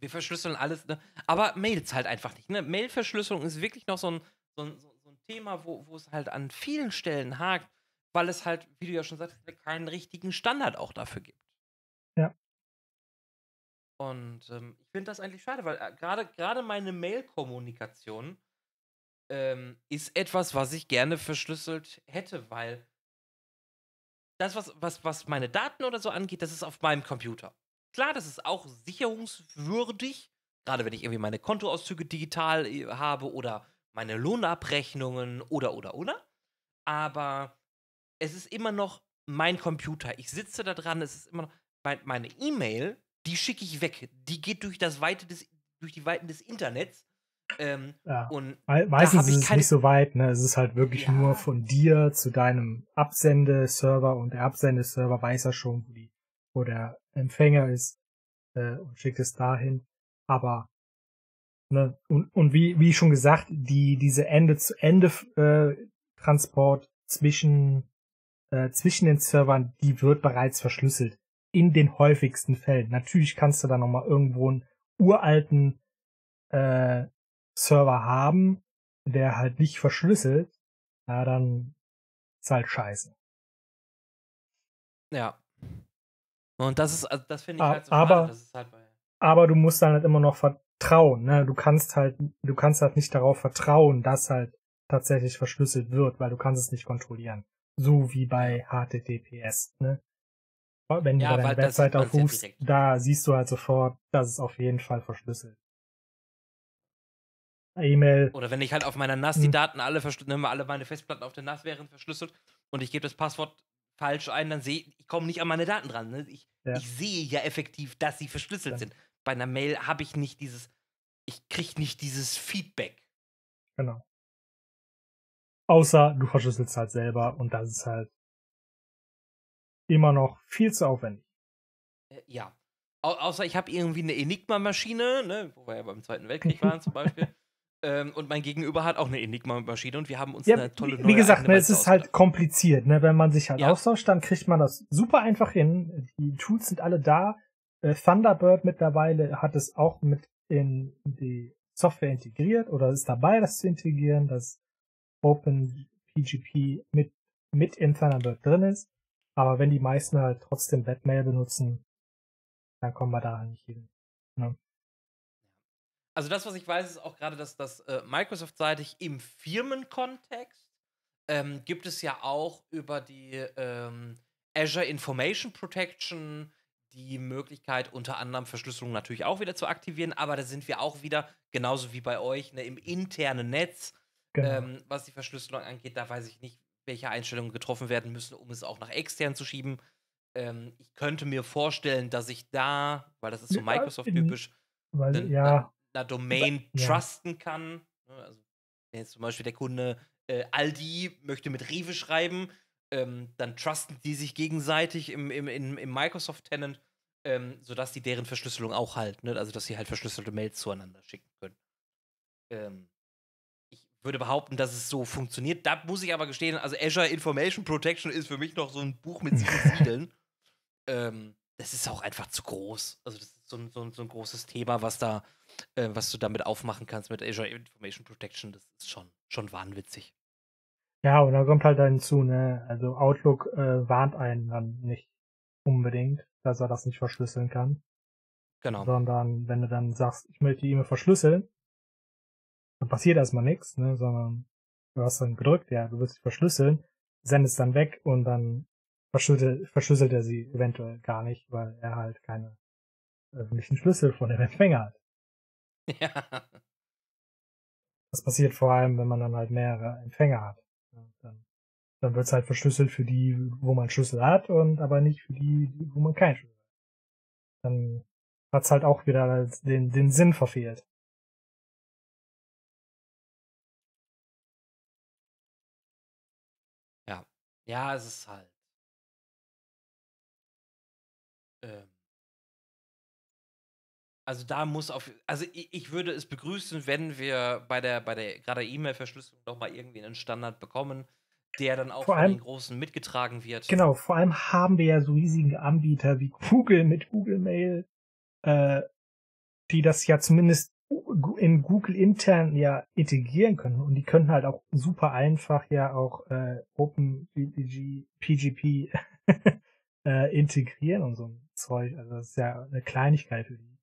Wir verschlüsseln alles, ne? Aber Mails halt einfach nicht. Ne? Mailverschlüsselung ist wirklich noch so ein, so ein, so ein Thema, wo, wo es halt an vielen Stellen hakt, weil es halt, wie du ja schon sagst, keinen richtigen Standard auch dafür gibt. Ja. Und ähm, ich finde das eigentlich schade, weil äh, gerade meine Mail-Kommunikation ähm, ist etwas, was ich gerne verschlüsselt hätte, weil das, was, was, was meine Daten oder so angeht, das ist auf meinem Computer. Klar, das ist auch sicherungswürdig, gerade wenn ich irgendwie meine Kontoauszüge digital äh, habe oder meine Lohnabrechnungen oder, oder, oder. Aber es ist immer noch mein Computer. Ich sitze da dran, es ist immer noch meine E-Mail, die schicke ich weg. Die geht durch das Weite des, durch die Weiten des Internets ähm, ja. Und meistens ist es nicht so weit, ne? Es ist halt wirklich ja. nur von dir zu deinem Absendeserver und der Absendeserver weiß ja schon, wo, die, wo der Empfänger ist äh, und schickt es dahin. Aber ne, und, und wie, wie schon gesagt, die diese Ende-zu-Ende äh, zwischen äh, zwischen den Servern, die wird bereits verschlüsselt. In den häufigsten Fällen. Natürlich kannst du da nochmal irgendwo einen uralten äh, Server haben, der halt nicht verschlüsselt, na dann ist halt scheiße. Ja. Und das ist, also das finde ich halt so aber, halt aber du musst dann halt immer noch vertrauen, ne? Du kannst halt, du kannst halt nicht darauf vertrauen, dass halt tatsächlich verschlüsselt wird, weil du kannst es nicht kontrollieren. So wie bei HTTPS, ne? Wenn du ja, deine Website aufrufst, ja da siehst du halt sofort, dass es auf jeden Fall verschlüsselt. E-Mail. Oder wenn ich halt auf meiner NAS die hm. Daten alle verschlüsselt, alle meine Festplatten auf der NAS wären verschlüsselt und ich gebe das Passwort falsch ein, dann sehe ich, ich komme nicht an meine Daten dran. Ne? Ich, ja. ich, sehe ja effektiv, dass sie verschlüsselt ja. sind. Bei einer Mail habe ich nicht dieses, ich kriege nicht dieses Feedback. Genau. Außer du verschlüsselst halt selber und das ist halt immer noch viel zu aufwendig. Äh, ja. Au außer ich habe irgendwie eine Enigma-Maschine, ne, wo wir ja beim Zweiten Weltkrieg waren zum Beispiel. Ähm, und mein Gegenüber hat auch eine Enigma-Maschine und wir haben uns Ja, eine tolle wie, wie gesagt, ne, es ist halt kompliziert. Ne? Wenn man sich halt Ja. austauscht, dann kriegt man das super einfach hin. Die Tools sind alle da. Äh, Thunderbird mittlerweile hat es auch mit in die Software integriert oder ist dabei, das zu integrieren, dass OpenPGP mit, mit in Thunderbird drin ist. Aber wenn die meisten halt trotzdem Webmail benutzen, dann kommen wir da nicht hin. Also das, was ich weiß, ist auch gerade, dass das äh, Microsoft-seitig im Firmenkontext ähm, gibt es ja auch über die ähm, Azure Information Protection die Möglichkeit, unter anderem Verschlüsselung natürlich auch wieder zu aktivieren, aber da sind wir auch wieder, genauso wie bei euch, ne, im internen Netz, Genau. ähm, was die Verschlüsselung angeht. Da weiß ich nicht, welche Einstellungen getroffen werden müssen, um es auch nach extern zu schieben. Ähm, ich könnte mir vorstellen, dass ich da, weil das ist so Ja, Microsoft-typisch, Weil, ja, einer Domain Ja. trusten kann. Ne, Also, wenn jetzt zum Beispiel der Kunde äh, Aldi möchte mit Rewe schreiben, ähm, dann trusten die sich gegenseitig im, im, im, im Microsoft-Tenant, ähm, sodass die deren Verschlüsselung auch halten. Ne? Also, dass sie halt verschlüsselte Mails zueinander schicken können. Ähm, ich würde behaupten, dass es so funktioniert. Da muss ich aber gestehen, also Azure Information Protection ist für mich noch so ein Buch mit sieben Siegeln. Ähm, das ist auch einfach zu groß. Also, das ist so ein, so ein, so ein großes Thema, was da, äh, was du damit aufmachen kannst mit Azure Information Protection. Das ist schon, schon wahnwitzig. Ja, und da kommt halt dann hinzu, ne, also Outlook äh, warnt einen dann nicht unbedingt, dass er das nicht verschlüsseln kann, Genau. sondern wenn du dann sagst, ich möchte die E-Mail verschlüsseln, dann passiert erstmal nichts, ne, sondern du hast dann gedrückt, ja, du willst sie verschlüsseln, sendest dann weg und dann verschlüsselt, verschlüsselt er sie eventuell gar nicht, weil er halt keine öffentlichen Schlüssel von dem Empfänger hat. ja. Das passiert vor allem, wenn man dann halt mehrere Empfänger hat. Ja, Dann, dann wird es halt verschlüsselt für die, wo man Schlüssel hat und aber nicht für die, wo man keinen Schlüssel hat. Dann hat's halt auch wieder den, den Sinn verfehlt. Ja, es ist halt. Ähm, also da muss auf. Also ich, ich würde es begrüßen, wenn wir bei der, bei der gerade E-Mail-Verschlüsselung noch mal irgendwie einen Standard bekommen, der dann auch Vor von allem- den Großen mitgetragen wird. Genau, vor allem haben wir ja so riesige Anbieter wie Google mit Google Mail, äh, die das ja zumindest in Google intern ja integrieren können und die können halt auch super einfach ja auch äh, OpenPGP PGP äh, integrieren und so ein Zeug. Also das ist ja eine Kleinigkeit für die.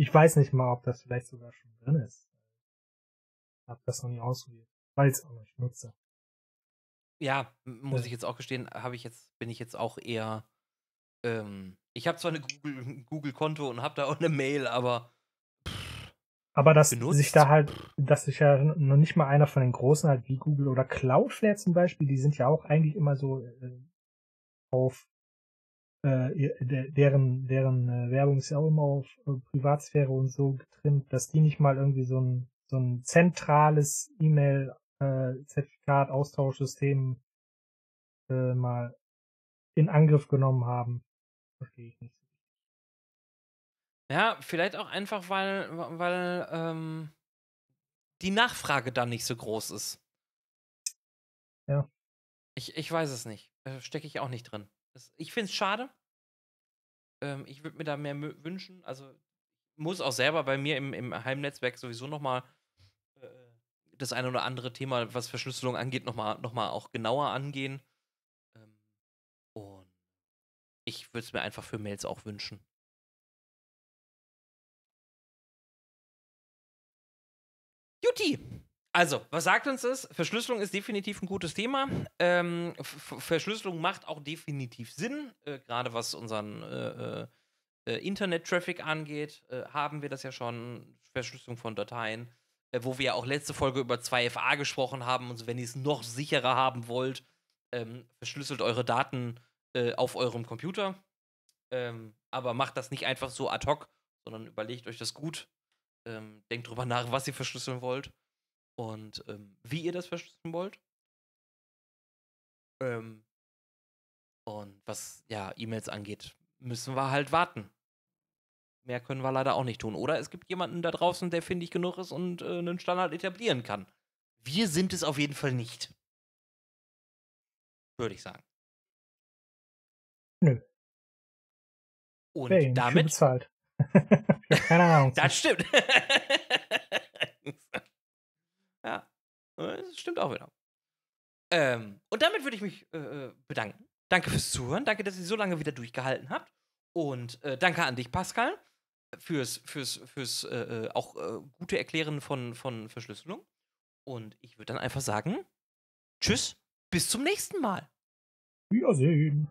Ich weiß nicht mal, ob das vielleicht sogar schon drin ist. Ich habe das noch nie ausprobiert, weil es auch nicht nutze. Ja, muss Ja. ich jetzt auch gestehen, habe ich jetzt, bin ich jetzt auch eher. Ähm, ich habe zwar eine Google, ein Google-Konto und habe da auch eine Mail, aber Aber dass Benutzt? sich da halt, dass sich ja noch nicht mal einer von den großen halt wie Google oder Cloudflare zum Beispiel, die sind ja auch eigentlich immer so äh, auf äh, deren deren äh, Werbung ist ja auch immer auf äh, Privatsphäre und so getrimmt, dass die nicht mal irgendwie so ein so ein zentrales E-Mail äh, Zertifikat Austauschsystem äh, mal in Angriff genommen haben. Verstehe ich nicht. ja, vielleicht auch einfach, weil, weil ähm, die Nachfrage dann nicht so groß ist. Ja. Ich, ich weiß es nicht. Stecke ich auch nicht drin. Das, ich finde es schade. Ähm, ich würde mir da mehr wünschen. Also muss auch selber bei mir im, im Heimnetzwerk sowieso nochmal äh, das eine oder andere Thema, was Verschlüsselung angeht, nochmal noch mal auch genauer angehen. Ähm, und ich würde es mir einfach für Mails auch wünschen. Juti! Also, was sagt uns das? Verschlüsselung ist definitiv ein gutes Thema. Ähm, Verschlüsselung macht auch definitiv Sinn, äh, gerade was unseren äh, äh, äh, Internet-Traffic angeht. Äh, haben wir das ja schon, Verschlüsselung von Dateien, äh, wo wir ja auch letzte Folge über 2FA gesprochen haben. Und wenn ihr es noch sicherer haben wollt, ähm, verschlüsselt eure Daten auf eurem Computer. Ähm, aber macht das nicht einfach so ad hoc, sondern überlegt euch das gut. Ähm, denkt drüber nach, was ihr verschlüsseln wollt und ähm, wie ihr das verschlüsseln wollt. Ähm, und was ja E-Mails angeht, müssen wir halt warten. mehr können wir leider auch nicht tun. Oder es gibt jemanden da draußen, der findig genug ist und äh, einen Standard etablieren kann. Wir sind es auf jeden Fall nicht. Würde ich sagen. Nö. Und ihn damit. bezahlt. Keine Ahnung. Das stimmt. ja, das stimmt auch wieder. Ähm, und damit würde ich mich äh, äh, bedanken. Danke fürs Zuhören. Danke, dass ihr so lange wieder durchgehalten habt. Und äh, danke an dich, Pascal, fürs, fürs, fürs äh, äh auch äh, gute Erklären von, von Verschlüsselung. Und ich würde dann einfach sagen: Tschüss, bis zum nächsten Mal. Wiedersehen.